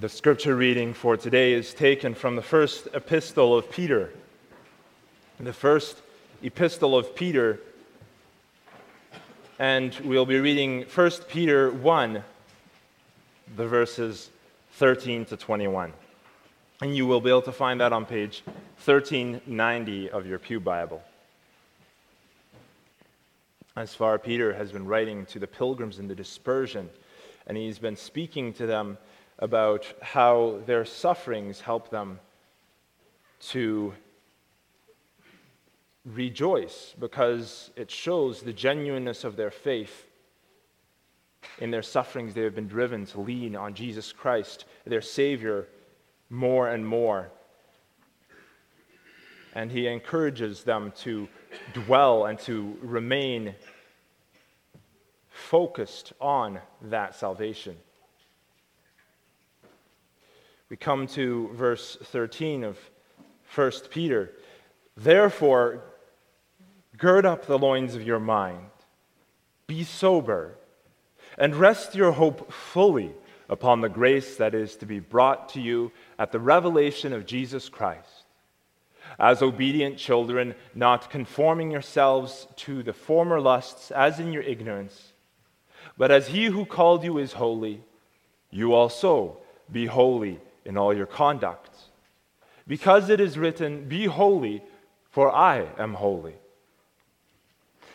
The scripture reading for today is taken from the first epistle of Peter. The first epistle of Peter, and we'll be reading 1 Peter 1, the verses 13 to 21. And you will be able to find that on page 1390 of your Pew Bible. As far, Peter has been writing to the pilgrims in the dispersion, and he's been speaking to them about how their sufferings help them to rejoice because it shows the genuineness of their faith. In their sufferings, they have been driven to lean on Jesus Christ, their Savior, more and more. And he encourages them to dwell and to remain focused on that salvation. We come to verse 13 of 1 Peter. Therefore, gird up the loins of your mind, be sober, and rest your hope fully upon the grace that is to be brought to you at the revelation of Jesus Christ. As obedient children, not conforming yourselves to the former lusts as in your ignorance, but as he who called you is holy, you also be holy in all your conduct. Because it is written, Be holy, for I am holy.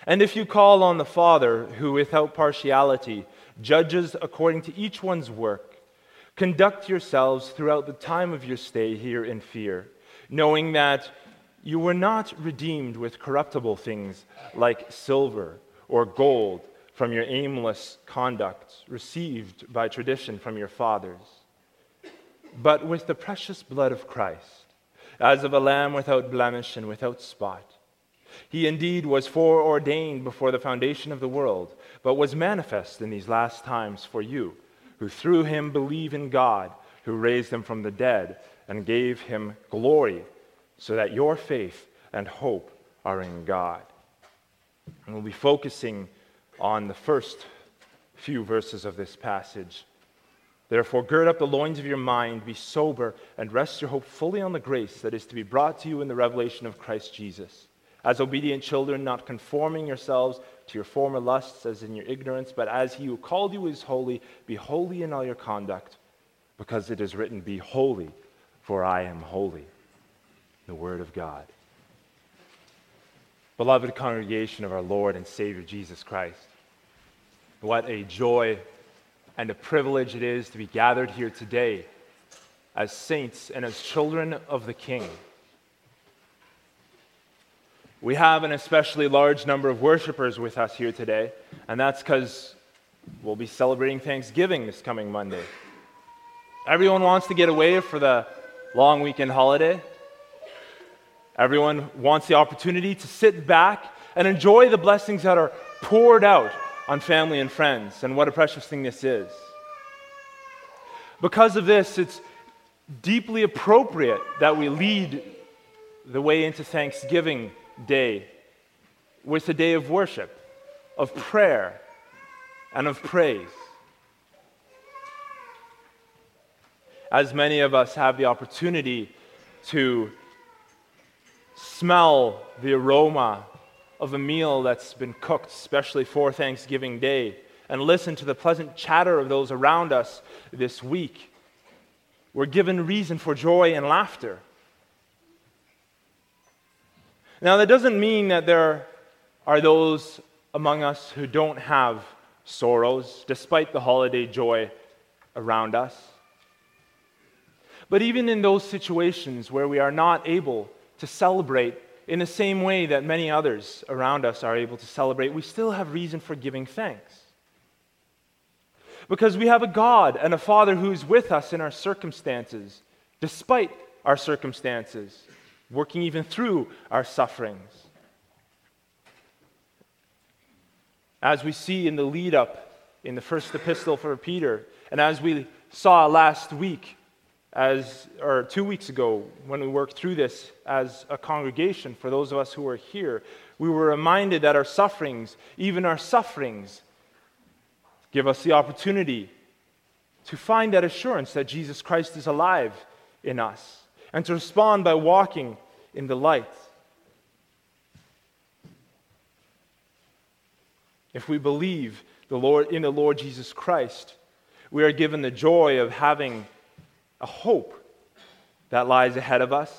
And if you call on the Father, who without partiality judges according to each one's work, conduct yourselves throughout the time of your stay here in fear, knowing that you were not redeemed with corruptible things like silver or gold from your aimless conduct received by tradition from your fathers but with the precious blood of Christ, as of a lamb without blemish and without spot. He indeed was foreordained before the foundation of the world, but was manifest in these last times for you, who through him believe in God, who raised him from the dead and gave him glory, so that your faith and hope are in God. And we'll be focusing on the first few verses of this passage Therefore, gird up the loins of your mind, be sober, and rest your hope fully on the grace that is to be brought to you in the revelation of Christ Jesus. As obedient children, not conforming yourselves to your former lusts as in your ignorance, but as he who called you is holy, be holy in all your conduct, because it is written, Be holy, for I am holy. The Word of God. Beloved congregation of our Lord and Savior Jesus Christ, what a joy and a privilege it is to be gathered here today as saints and as children of the King. We have an especially large number of worshipers with us here today, and that's because we'll be celebrating Thanksgiving this coming Monday. Everyone wants to get away for the long weekend holiday. Everyone wants the opportunity to sit back and enjoy the blessings that are poured out on family and friends, and what a precious thing this is. Because of this, it's deeply appropriate that we lead the way into Thanksgiving Day with a day of worship, of prayer, and of praise. As many of us have the opportunity to smell the aroma of a meal that's been cooked especially for Thanksgiving Day and listen to the pleasant chatter of those around us this week. We're given reason for joy and laughter. Now, that doesn't mean that there are those among us who don't have sorrows, despite the holiday joy around us. But even in those situations where we are not able to celebrate in the same way that many others around us are able to celebrate, we still have reason for giving thanks. Because we have a God and a Father who is with us in our circumstances, despite our circumstances, working even through our sufferings. As we see in the lead up in the first epistle for Peter, and as we saw last week, as, or two weeks ago when we worked through this as a congregation, for those of us who were here, we were reminded that our sufferings, even our sufferings, give us the opportunity to find that assurance that Jesus Christ is alive in us and to respond by walking in the light. If we believe the Lord, in the Lord Jesus Christ, we are given the joy of having a hope that lies ahead of us.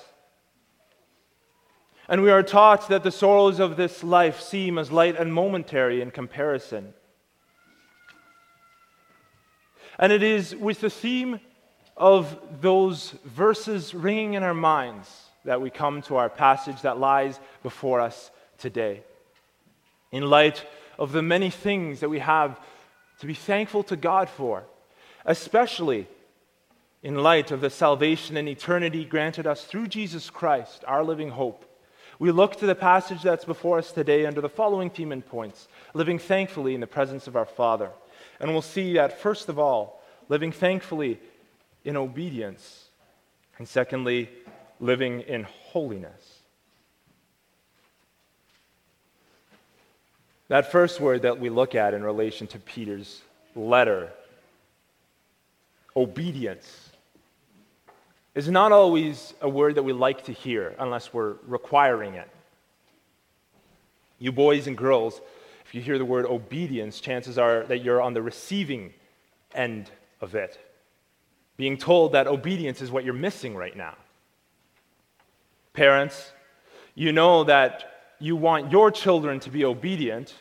And we are taught that the sorrows of this life seem as light and momentary in comparison. And it is with the theme of those verses ringing in our minds that we come to our passage that lies before us today. In light of the many things that we have to be thankful to God for, especially in light of the salvation and eternity granted us through Jesus Christ, our living hope. We look to the passage that's before us today under the following theme and points living thankfully in the presence of our Father. And we'll see that, first of all, living thankfully in obedience. And secondly, living in holiness. That first word that we look at in relation to Peter's letter, obedience, is not always a word that we like to hear unless we're requiring it. You boys and girls, if you hear the word obedience, chances are that you're on the receiving end of it. Being told that obedience is what you're missing right now. Parents, you know that you want your children to be obedient,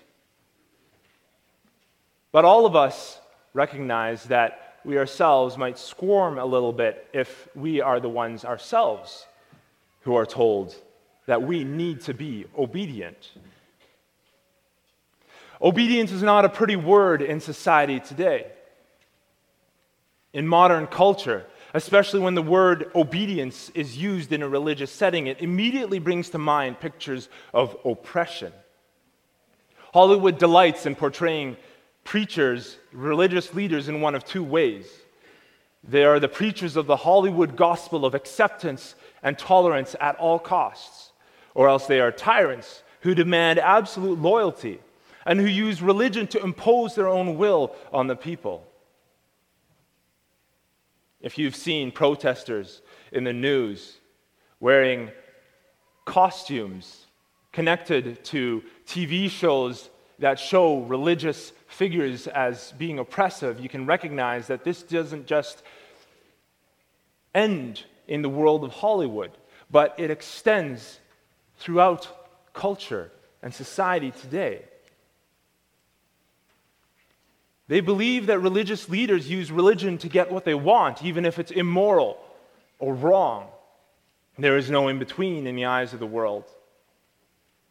but all of us recognize that we ourselves might squirm a little bit if we are the ones ourselves who are told that we need to be obedient. Obedience is not a pretty word in society today in modern culture, especially when the word obedience is used in a religious setting, it immediately brings to mind pictures of oppression. Hollywood delights in portraying preachers, religious leaders, in one of two ways. They are the preachers of the Hollywood gospel of acceptance and tolerance at all costs, or else they are tyrants who demand absolute loyalty and who use religion to impose their own will on the people. If you've seen protesters in the news wearing costumes connected to TV shows that show religious figures as being oppressive, you can recognize that this doesn't just end in the world of Hollywood, but it extends throughout culture and society today. They believe that religious leaders use religion to get what they want, even if it's immoral or wrong. There is no in between in the eyes of the world.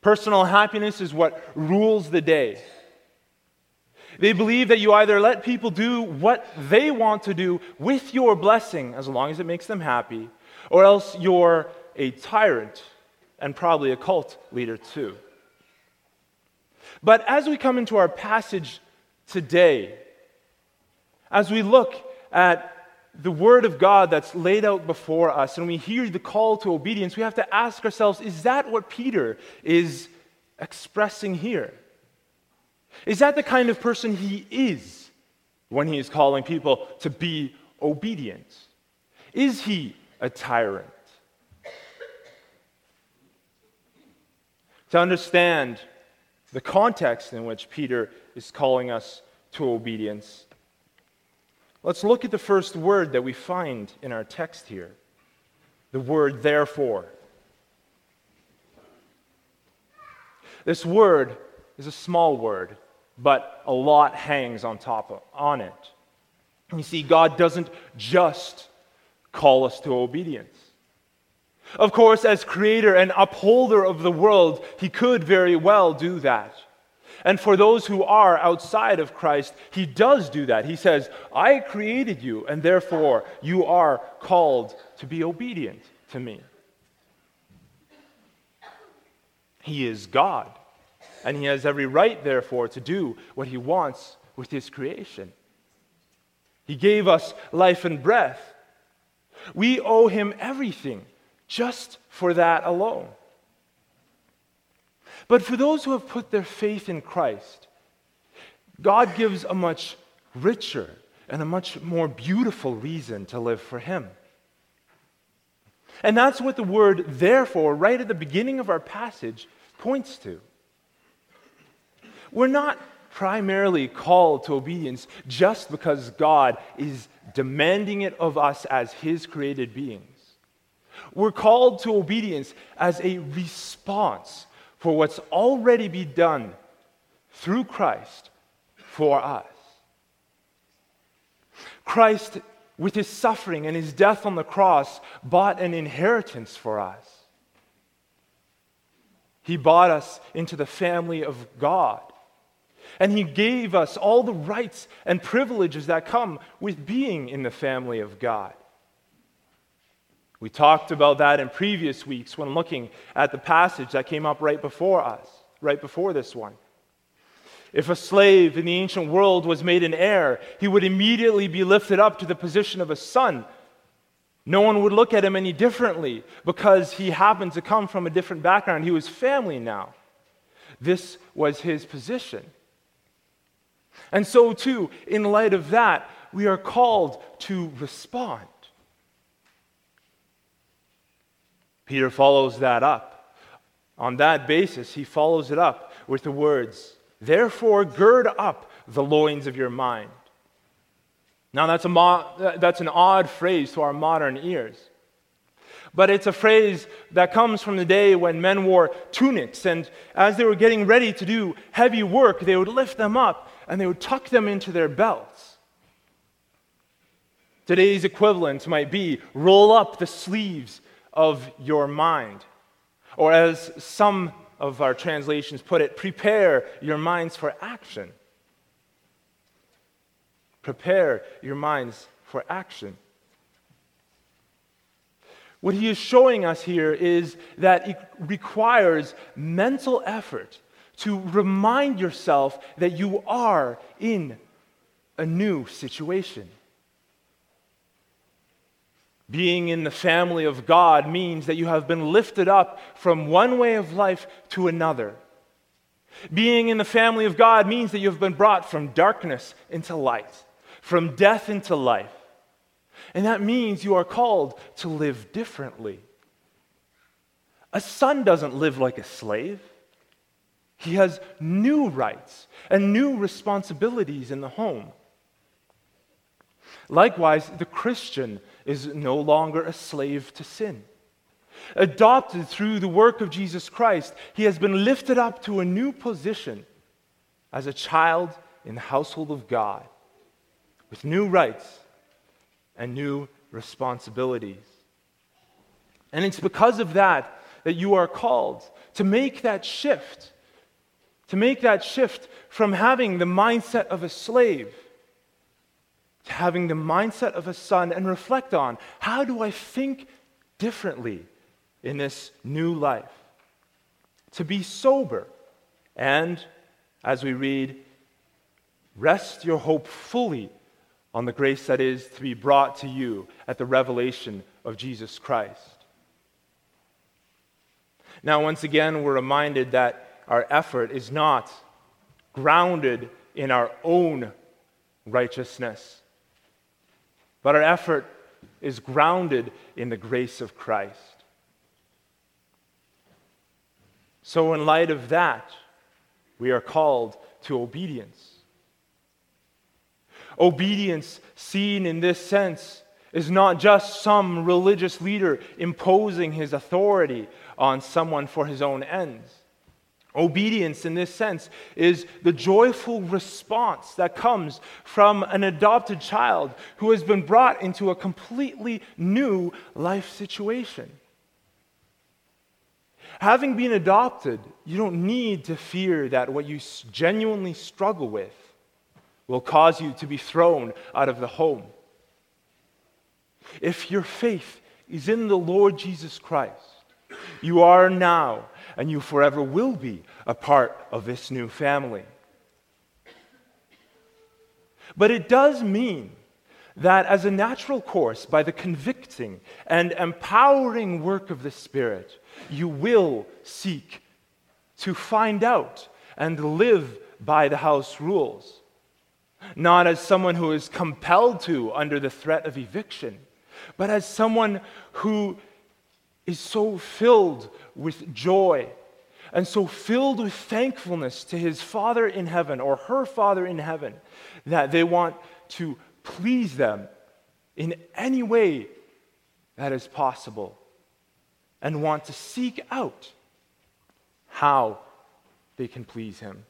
Personal happiness is what rules the day. They believe that you either let people do what they want to do with your blessing, as long as it makes them happy, or else you're a tyrant and probably a cult leader too. But as we come into our passage today, as we look at the Word of God that's laid out before us and we hear the call to obedience, we have to ask ourselves is that what Peter is expressing here? Is that the kind of person he is when he is calling people to be obedient? Is he a tyrant? To understand the context in which Peter is calling us to obedience, let's look at the first word that we find in our text here the word therefore. This word is a small word, but a lot hangs on top of, on it. You see, God doesn't just call us to obedience. Of course, as creator and upholder of the world, he could very well do that. And for those who are outside of Christ, he does do that. He says, I created you, and therefore you are called to be obedient to me. He is God, and he has every right, therefore, to do what he wants with his creation. He gave us life and breath. We owe him everything just for that alone. But for those who have put their faith in Christ, God gives a much richer and a much more beautiful reason to live for Him. And that's what the word therefore, right at the beginning of our passage, points to. We're not primarily called to obedience just because God is demanding it of us as His created beings. We're called to obedience as a response for what's already been done through Christ for us. Christ, with his suffering and his death on the cross, bought an inheritance for us. He bought us into the family of God. And he gave us all the rights and privileges that come with being in the family of God. We talked about that in previous weeks when looking at the passage that came up right before us, right before this one. If a slave in the ancient world was made an heir, he would immediately be lifted up to the position of a son. No one would look at him any differently because he happened to come from a different background. He was family now. This was his position. And so, too, in light of that, we are called to respond. Peter follows that up. On that basis, he follows it up with the words Therefore, gird up the loins of your mind. Now, that's, a mo- that's an odd phrase to our modern ears. But it's a phrase that comes from the day when men wore tunics, and as they were getting ready to do heavy work, they would lift them up and they would tuck them into their belts. Today's equivalent might be roll up the sleeves of your mind. Or as some of our translations put it, prepare your minds for action. Prepare your minds for action. What he is showing us here is that it requires mental effort to remind yourself that you are in a new situation. Being in the family of God means that you have been lifted up from one way of life to another. Being in the family of God means that you have been brought from darkness into light, from death into life. And that means you are called to live differently. A son doesn't live like a slave. He has new rights and new responsibilities in the home. Likewise, the Christian is no longer a slave to sin. Adopted through the work of Jesus Christ, he has been lifted up to a new position as a child in the household of God with new rights and new responsibilities. And it's because of that that you are called to make that shift, to make that shift from having the mindset of a slave to having the mindset of a son and reflect on how do I think differently in this new life? To be sober and, as we read, rest your hope fully on the grace that is to be brought to you at the revelation of Jesus Christ. Now, once again, we're reminded that our effort is not grounded in our own righteousness but our effort is grounded in the grace of Christ. So, in light of that, we are called to obedience. Obedience, seen in this sense, is not just some religious leader imposing his authority on someone for his own ends. Obedience, in this sense, is the joyful response that comes from an adopted child who has been brought into a completely new life situation. Having been adopted, you don't need to fear that what you genuinely struggle with will cause you to be thrown out of the home. If your faith is in the Lord Jesus Christ, you are now and you forever will be a part of this new family. But it does mean that, as a natural course, by the convicting and empowering work of the Spirit, you will seek to find out and live by the house rules. not as someone who is compelled to under the threat of eviction, but as someone who is so filled with joy and so filled with thankfulness to his Father in heaven or her Father in heaven that they want to please them in any way that is possible and want to seek out how they can please him.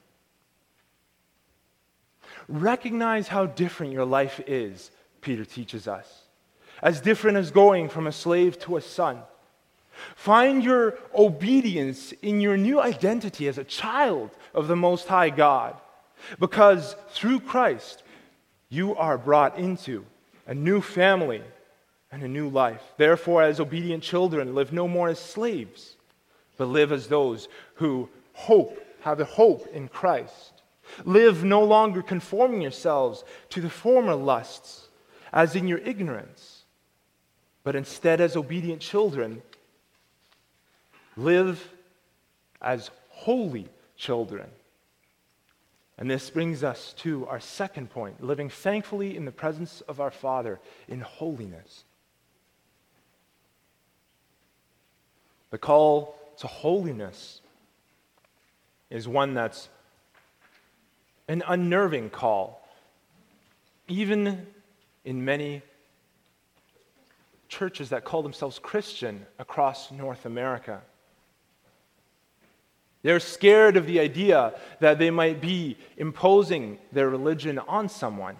Recognize how different your life is, Peter teaches us. As different as going from a slave to a son. Find your obedience in your new identity as a child of the Most High God. Because through Christ, you are brought into a new family and a new life. Therefore, as obedient children, live no more as slaves, but live as those who hope, have a hope in Christ. Live no longer conforming yourselves to the former lusts, as in your ignorance, but instead, as obedient children, live as holy children. And this brings us to our second point living thankfully in the presence of our Father in holiness. The call to holiness is one that's an unnerving call, even in many churches that call themselves Christian across North America. They're scared of the idea that they might be imposing their religion on someone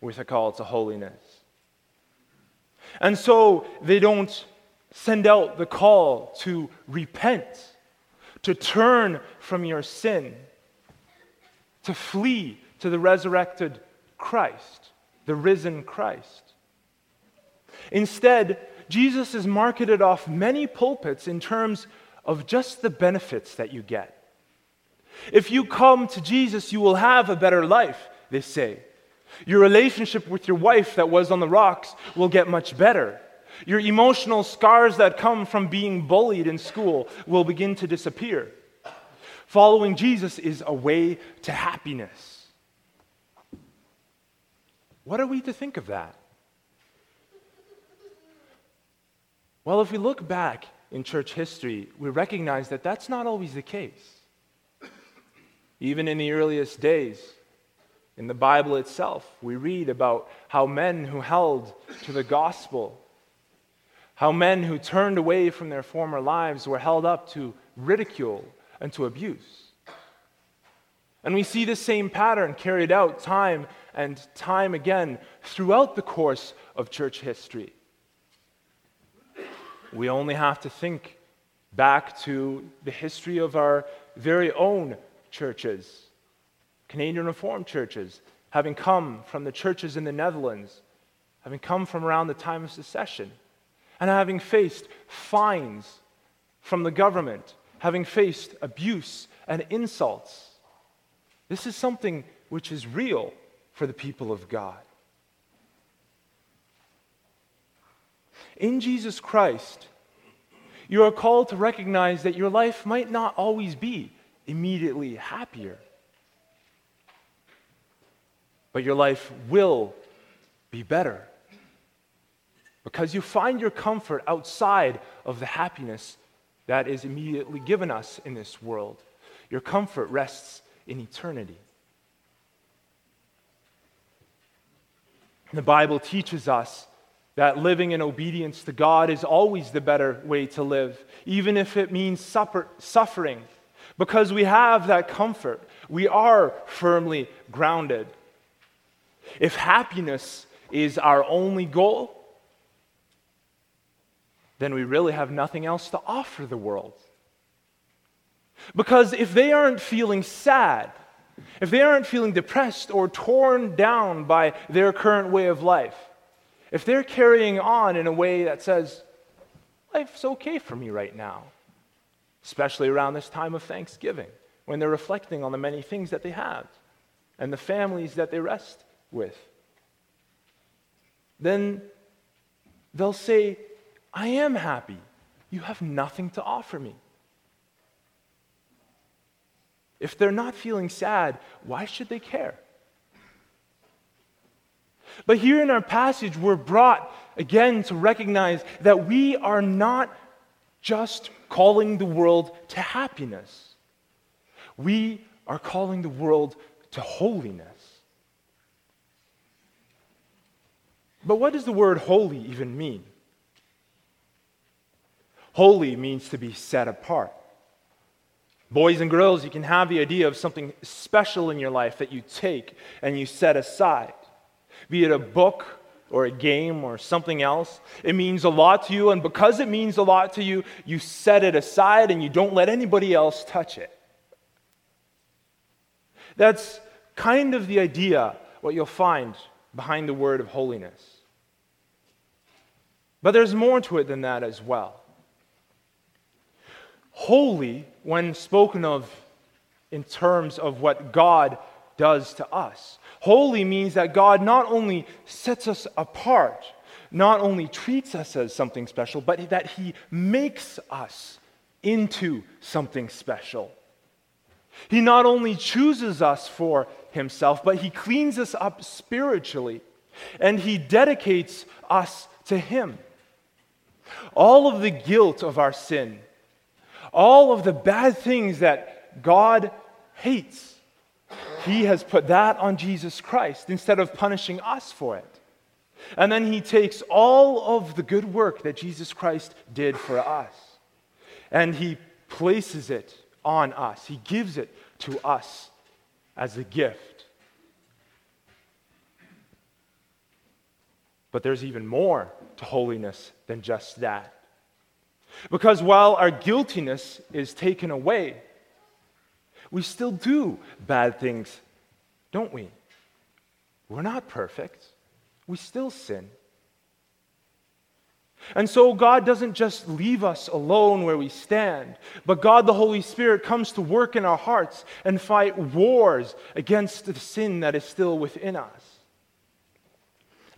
with a call to holiness. And so they don't send out the call to repent, to turn from your sin to flee to the resurrected Christ, the risen Christ. Instead, Jesus is marketed off many pulpits in terms of just the benefits that you get. If you come to Jesus, you will have a better life, they say. Your relationship with your wife that was on the rocks will get much better. Your emotional scars that come from being bullied in school will begin to disappear. Following Jesus is a way to happiness. What are we to think of that? Well, if we look back in church history, we recognize that that's not always the case. Even in the earliest days, in the Bible itself, we read about how men who held to the gospel, how men who turned away from their former lives were held up to ridicule and to abuse. And we see this same pattern carried out time and time again throughout the course of church history. We only have to think back to the history of our very own churches, Canadian Reformed churches, having come from the churches in the Netherlands, having come from around the time of secession, and having faced fines from the government having faced abuse and insults. This is something which is real for the people of God. In Jesus Christ, you are called to recognize that your life might not always be immediately happier, but your life will be better because you find your comfort outside of the happiness that is immediately given us in this world. Your comfort rests in eternity. The Bible teaches us that living in obedience to God is always the better way to live, even if it means suffer, suffering. Because we have that comfort, we are firmly grounded. If happiness is our only goal, then we really have nothing else to offer the world. Because if they aren't feeling sad, if they aren't feeling depressed or torn down by their current way of life, if they're carrying on in a way that says, life's okay for me right now, especially around this time of Thanksgiving, when they're reflecting on the many things that they have and the families that they rest with, then they'll say, I am happy. You have nothing to offer me. If they're not feeling sad, why should they care? But here in our passage, we're brought again to recognize that we are not just calling the world to happiness, we are calling the world to holiness. But what does the word holy even mean? Holy means to be set apart. Boys and girls, you can have the idea of something special in your life that you take and you set aside. Be it a book or a game or something else. It means a lot to you, and because it means a lot to you, you set it aside and you don't let anybody else touch it. That's kind of the idea, what you'll find behind the word of holiness. But there's more to it than that as well. Holy, when spoken of in terms of what God does to us, holy means that God not only sets us apart, not only treats us as something special, but that He makes us into something special. He not only chooses us for Himself, but He cleans us up spiritually and He dedicates us to Him. All of the guilt of our sin, all of the bad things that God hates, He has put that on Jesus Christ instead of punishing us for it. And then He takes all of the good work that Jesus Christ did for us and He places it on us, He gives it to us as a gift. But there's even more to holiness than just that. Because while our guiltiness is taken away, we still do bad things, don't we? We're not perfect. We still sin. And so God doesn't just leave us alone where we stand, but God the Holy Spirit comes to work in our hearts and fight wars against the sin that is still within us.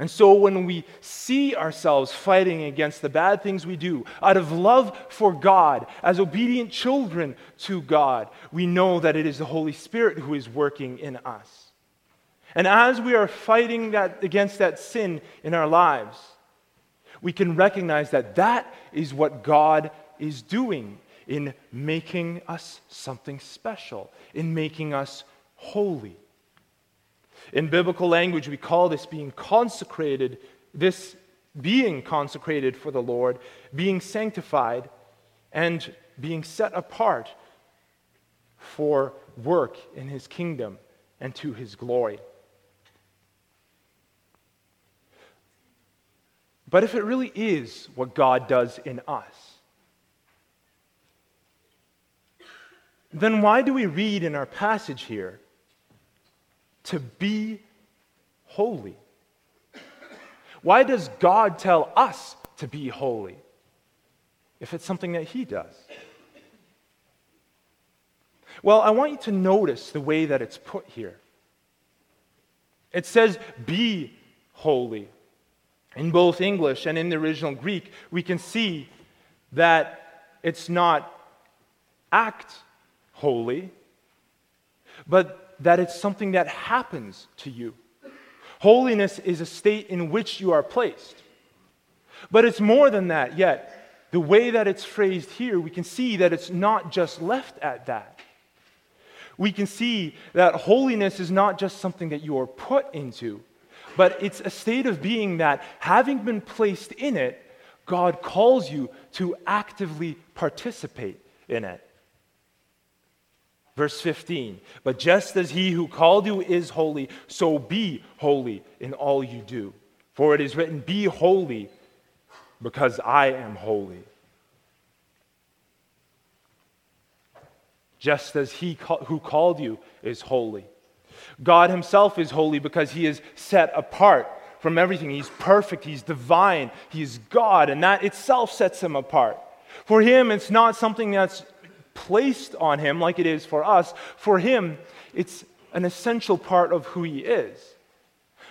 And so when we see ourselves fighting against the bad things we do out of love for God, as obedient children to God, we know that it is the Holy Spirit who is working in us. And as we are fighting that, against that sin in our lives, we can recognize that that is what God is doing in making us something special, in making us holy. In biblical language, we call this being consecrated, this being consecrated for the Lord, being sanctified, and being set apart for work in his kingdom and to his glory. But if it really is what God does in us, then why do we read in our passage here to be holy. Why does God tell us to be holy if it's something that He does? Well, I want you to notice the way that it's put here. It says, be holy. In both English and in the original Greek, we can see that it's not act holy, but that it's something that happens to you. Holiness is a state in which you are placed. But it's more than that yet. The way that it's phrased here, we can see that it's not just left at that. We can see that holiness is not just something that you are put into, but it's a state of being that, having been placed in it, God calls you to actively participate in it. Verse 15, but just as he who called you is holy, so be holy in all you do. For it is written, Be holy, because I am holy. Just as he who called you is holy. God himself is holy because he is set apart from everything. He's perfect, he's divine, he's God, and that itself sets him apart. For him, it's not something that's placed on him like it is for us, for him, it's an essential part of who he is.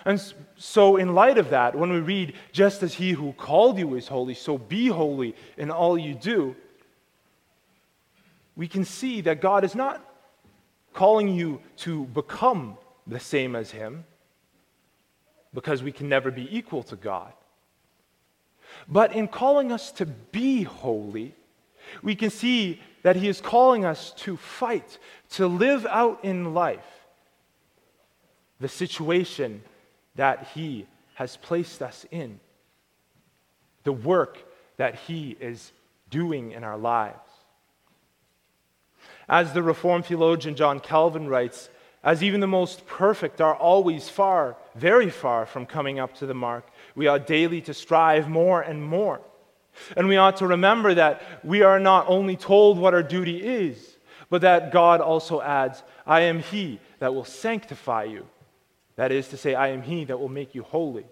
And so, in light of that, when we read, just as he who called you is holy, so be holy in all you do, we can see that God is not calling you to become the same as him, because we can never be equal to God. But in calling us to be holy, we can see that He is calling us to fight, to live out in life the situation that He has placed us in, the work that He is doing in our lives. As the Reformed theologian John Calvin writes, as even the most perfect are always far, very far from coming up to the mark, we ought daily to strive more and more. And we ought to remember that we are not only told what our duty is, but that God also adds, I am He that will sanctify you. That is to say, I am He that will make you holy.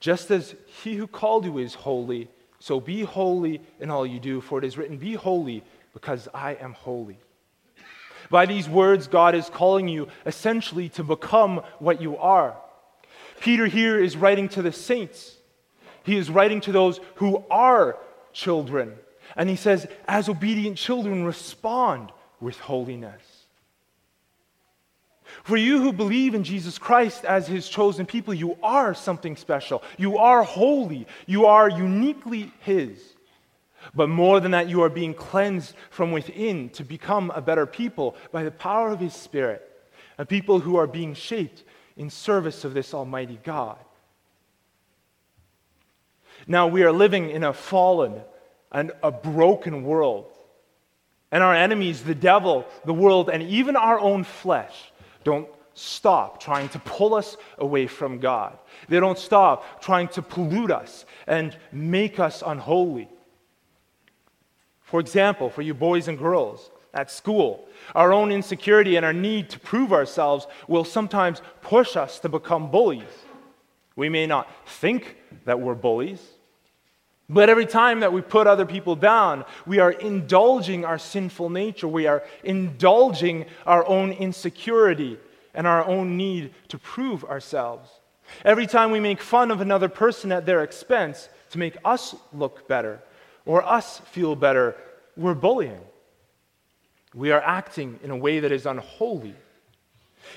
Just as He who called you is holy, so be holy in all you do, for it is written, Be holy, because I am holy. By these words, God is calling you essentially to become what you are. Peter here is writing to the saints. He is writing to those who are children. And he says, as obedient children, respond with holiness. For you who believe in Jesus Christ as his chosen people, you are something special. You are holy. You are uniquely his. But more than that, you are being cleansed from within to become a better people by the power of his Spirit, a people who are being shaped in service of this Almighty God. Now, we are living in a fallen and a broken world. And our enemies, the devil, the world, and even our own flesh, don't stop trying to pull us away from God. They don't stop trying to pollute us and make us unholy. For example, for you boys and girls, at school. Our own insecurity and our need to prove ourselves will sometimes push us to become bullies. We may not think that we're bullies, but every time that we put other people down, we are indulging our sinful nature. We are indulging our own insecurity and our own need to prove ourselves. Every time we make fun of another person at their expense to make us look better or us feel better, we're bullying we are acting in a way that is unholy.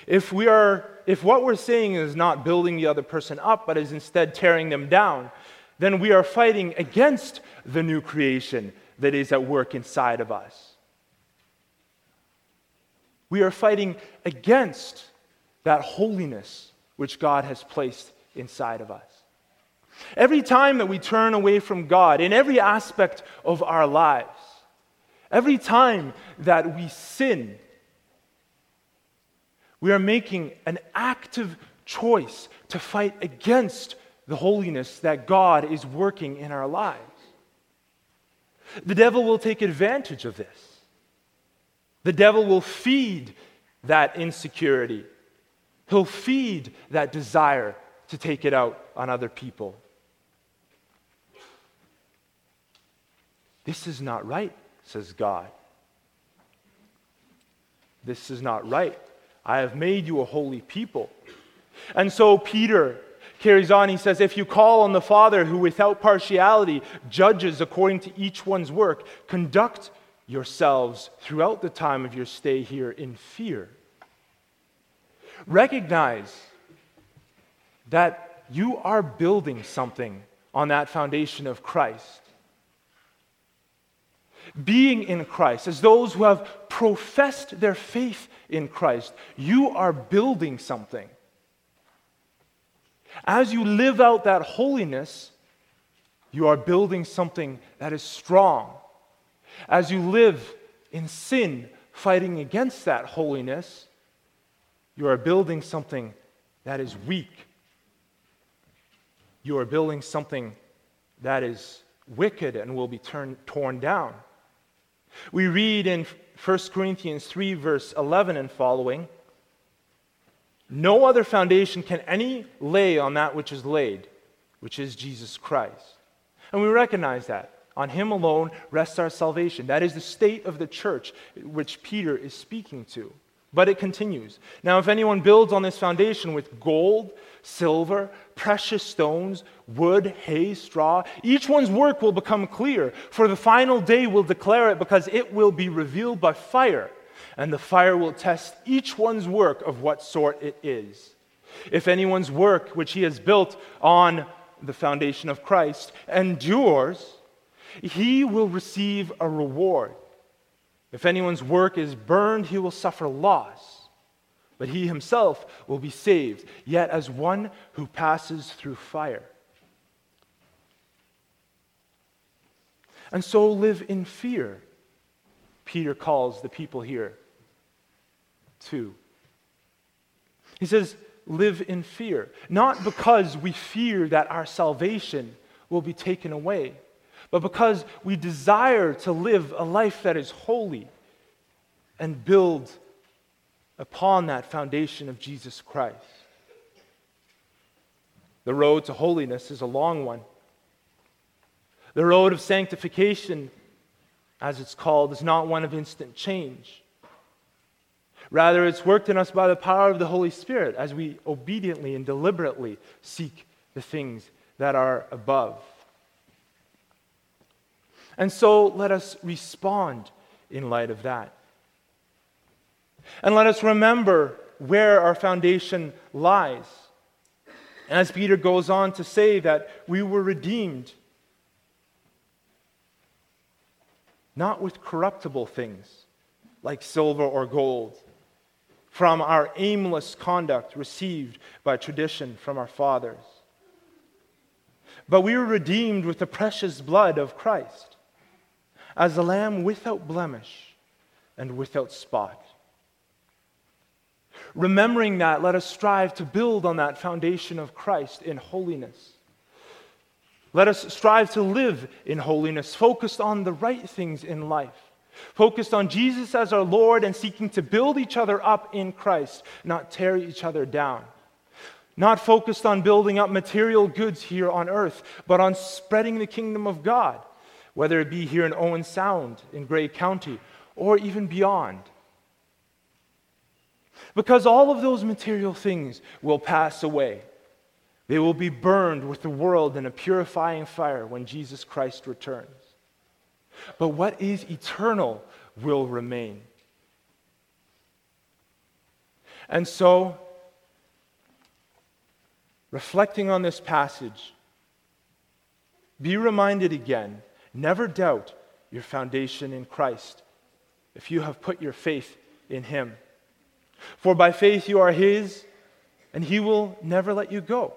If, we are, if what we're saying is not building the other person up, but is instead tearing them down, then we are fighting against the new creation that is at work inside of us. We are fighting against that holiness which God has placed inside of us. Every time that we turn away from God in every aspect of our lives, Every time that we sin, we are making an active choice to fight against the holiness that God is working in our lives. The devil will take advantage of this. The devil will feed that insecurity. He'll feed that desire to take it out on other people. This is not right says God. This is not right. I have made you a holy people. And so Peter carries on. He says, If you call on the Father who without partiality judges according to each one's work, conduct yourselves throughout the time of your stay here in fear. Recognize that you are building something on that foundation of Christ being in Christ, as those who have professed their faith in Christ, you are building something. As you live out that holiness, you are building something that is strong. As you live in sin, fighting against that holiness, you are building something that is weak. You are building something that is wicked and will be torn down. We read in 1 Corinthians 3, verse 11 and following No other foundation can any lay on that which is laid, which is Jesus Christ. And we recognize that. On him alone rests our salvation. That is the state of the church which Peter is speaking to. But it continues. Now, if anyone builds on this foundation with gold, silver, precious stones, wood, hay, straw. Each one's work will become clear, for the final day will declare it because it will be revealed by fire. and the fire will test each one's work of what sort it is. If anyone's work, which he has built on the foundation of Christ, endures, he will receive a reward. If anyone's work is burned, he will suffer loss, but he himself will be saved, yet as one who passes through fire. And so live in fear, Peter calls the people here to. He says, live in fear, not because we fear that our salvation will be taken away but because we desire to live a life that is holy and build upon that foundation of Jesus Christ. The road to holiness is a long one. The road of sanctification, as it's called, is not one of instant change. Rather, it's worked in us by the power of the Holy Spirit as we obediently and deliberately seek the things that are above. And so let us respond in light of that. And let us remember where our foundation lies. As Peter goes on to say that we were redeemed not with corruptible things like silver or gold, from our aimless conduct received by tradition from our fathers, but we were redeemed with the precious blood of Christ as a lamb without blemish and without spot. Remembering that, let us strive to build on that foundation of Christ in holiness. Let us strive to live in holiness, focused on the right things in life, focused on Jesus as our Lord and seeking to build each other up in Christ, not tear each other down. Not focused on building up material goods here on earth, but on spreading the kingdom of God whether it be here in Owen Sound, in Grey County, or even beyond. Because all of those material things will pass away. They will be burned with the world in a purifying fire when Jesus Christ returns. But what is eternal will remain. And so, reflecting on this passage, be reminded again Never doubt your foundation in Christ if you have put your faith in Him. For by faith you are His, and He will never let you go.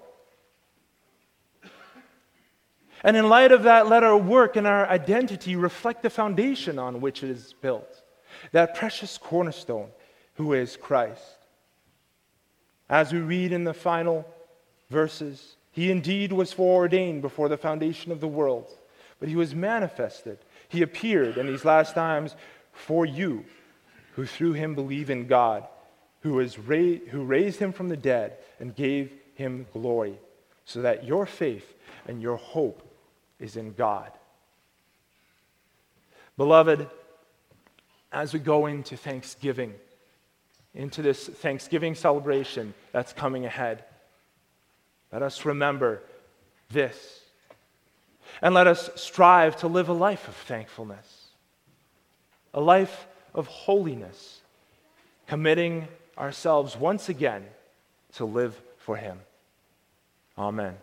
And in light of that, let our work and our identity reflect the foundation on which it is built that precious cornerstone who is Christ. As we read in the final verses, He indeed was foreordained before the foundation of the world but he was manifested. He appeared in these last times for you, who through him believe in God, who, is ra- who raised him from the dead and gave him glory, so that your faith and your hope is in God. Beloved, as we go into Thanksgiving, into this Thanksgiving celebration that's coming ahead, let us remember this and let us strive to live a life of thankfulness, a life of holiness, committing ourselves once again to live for Him. Amen.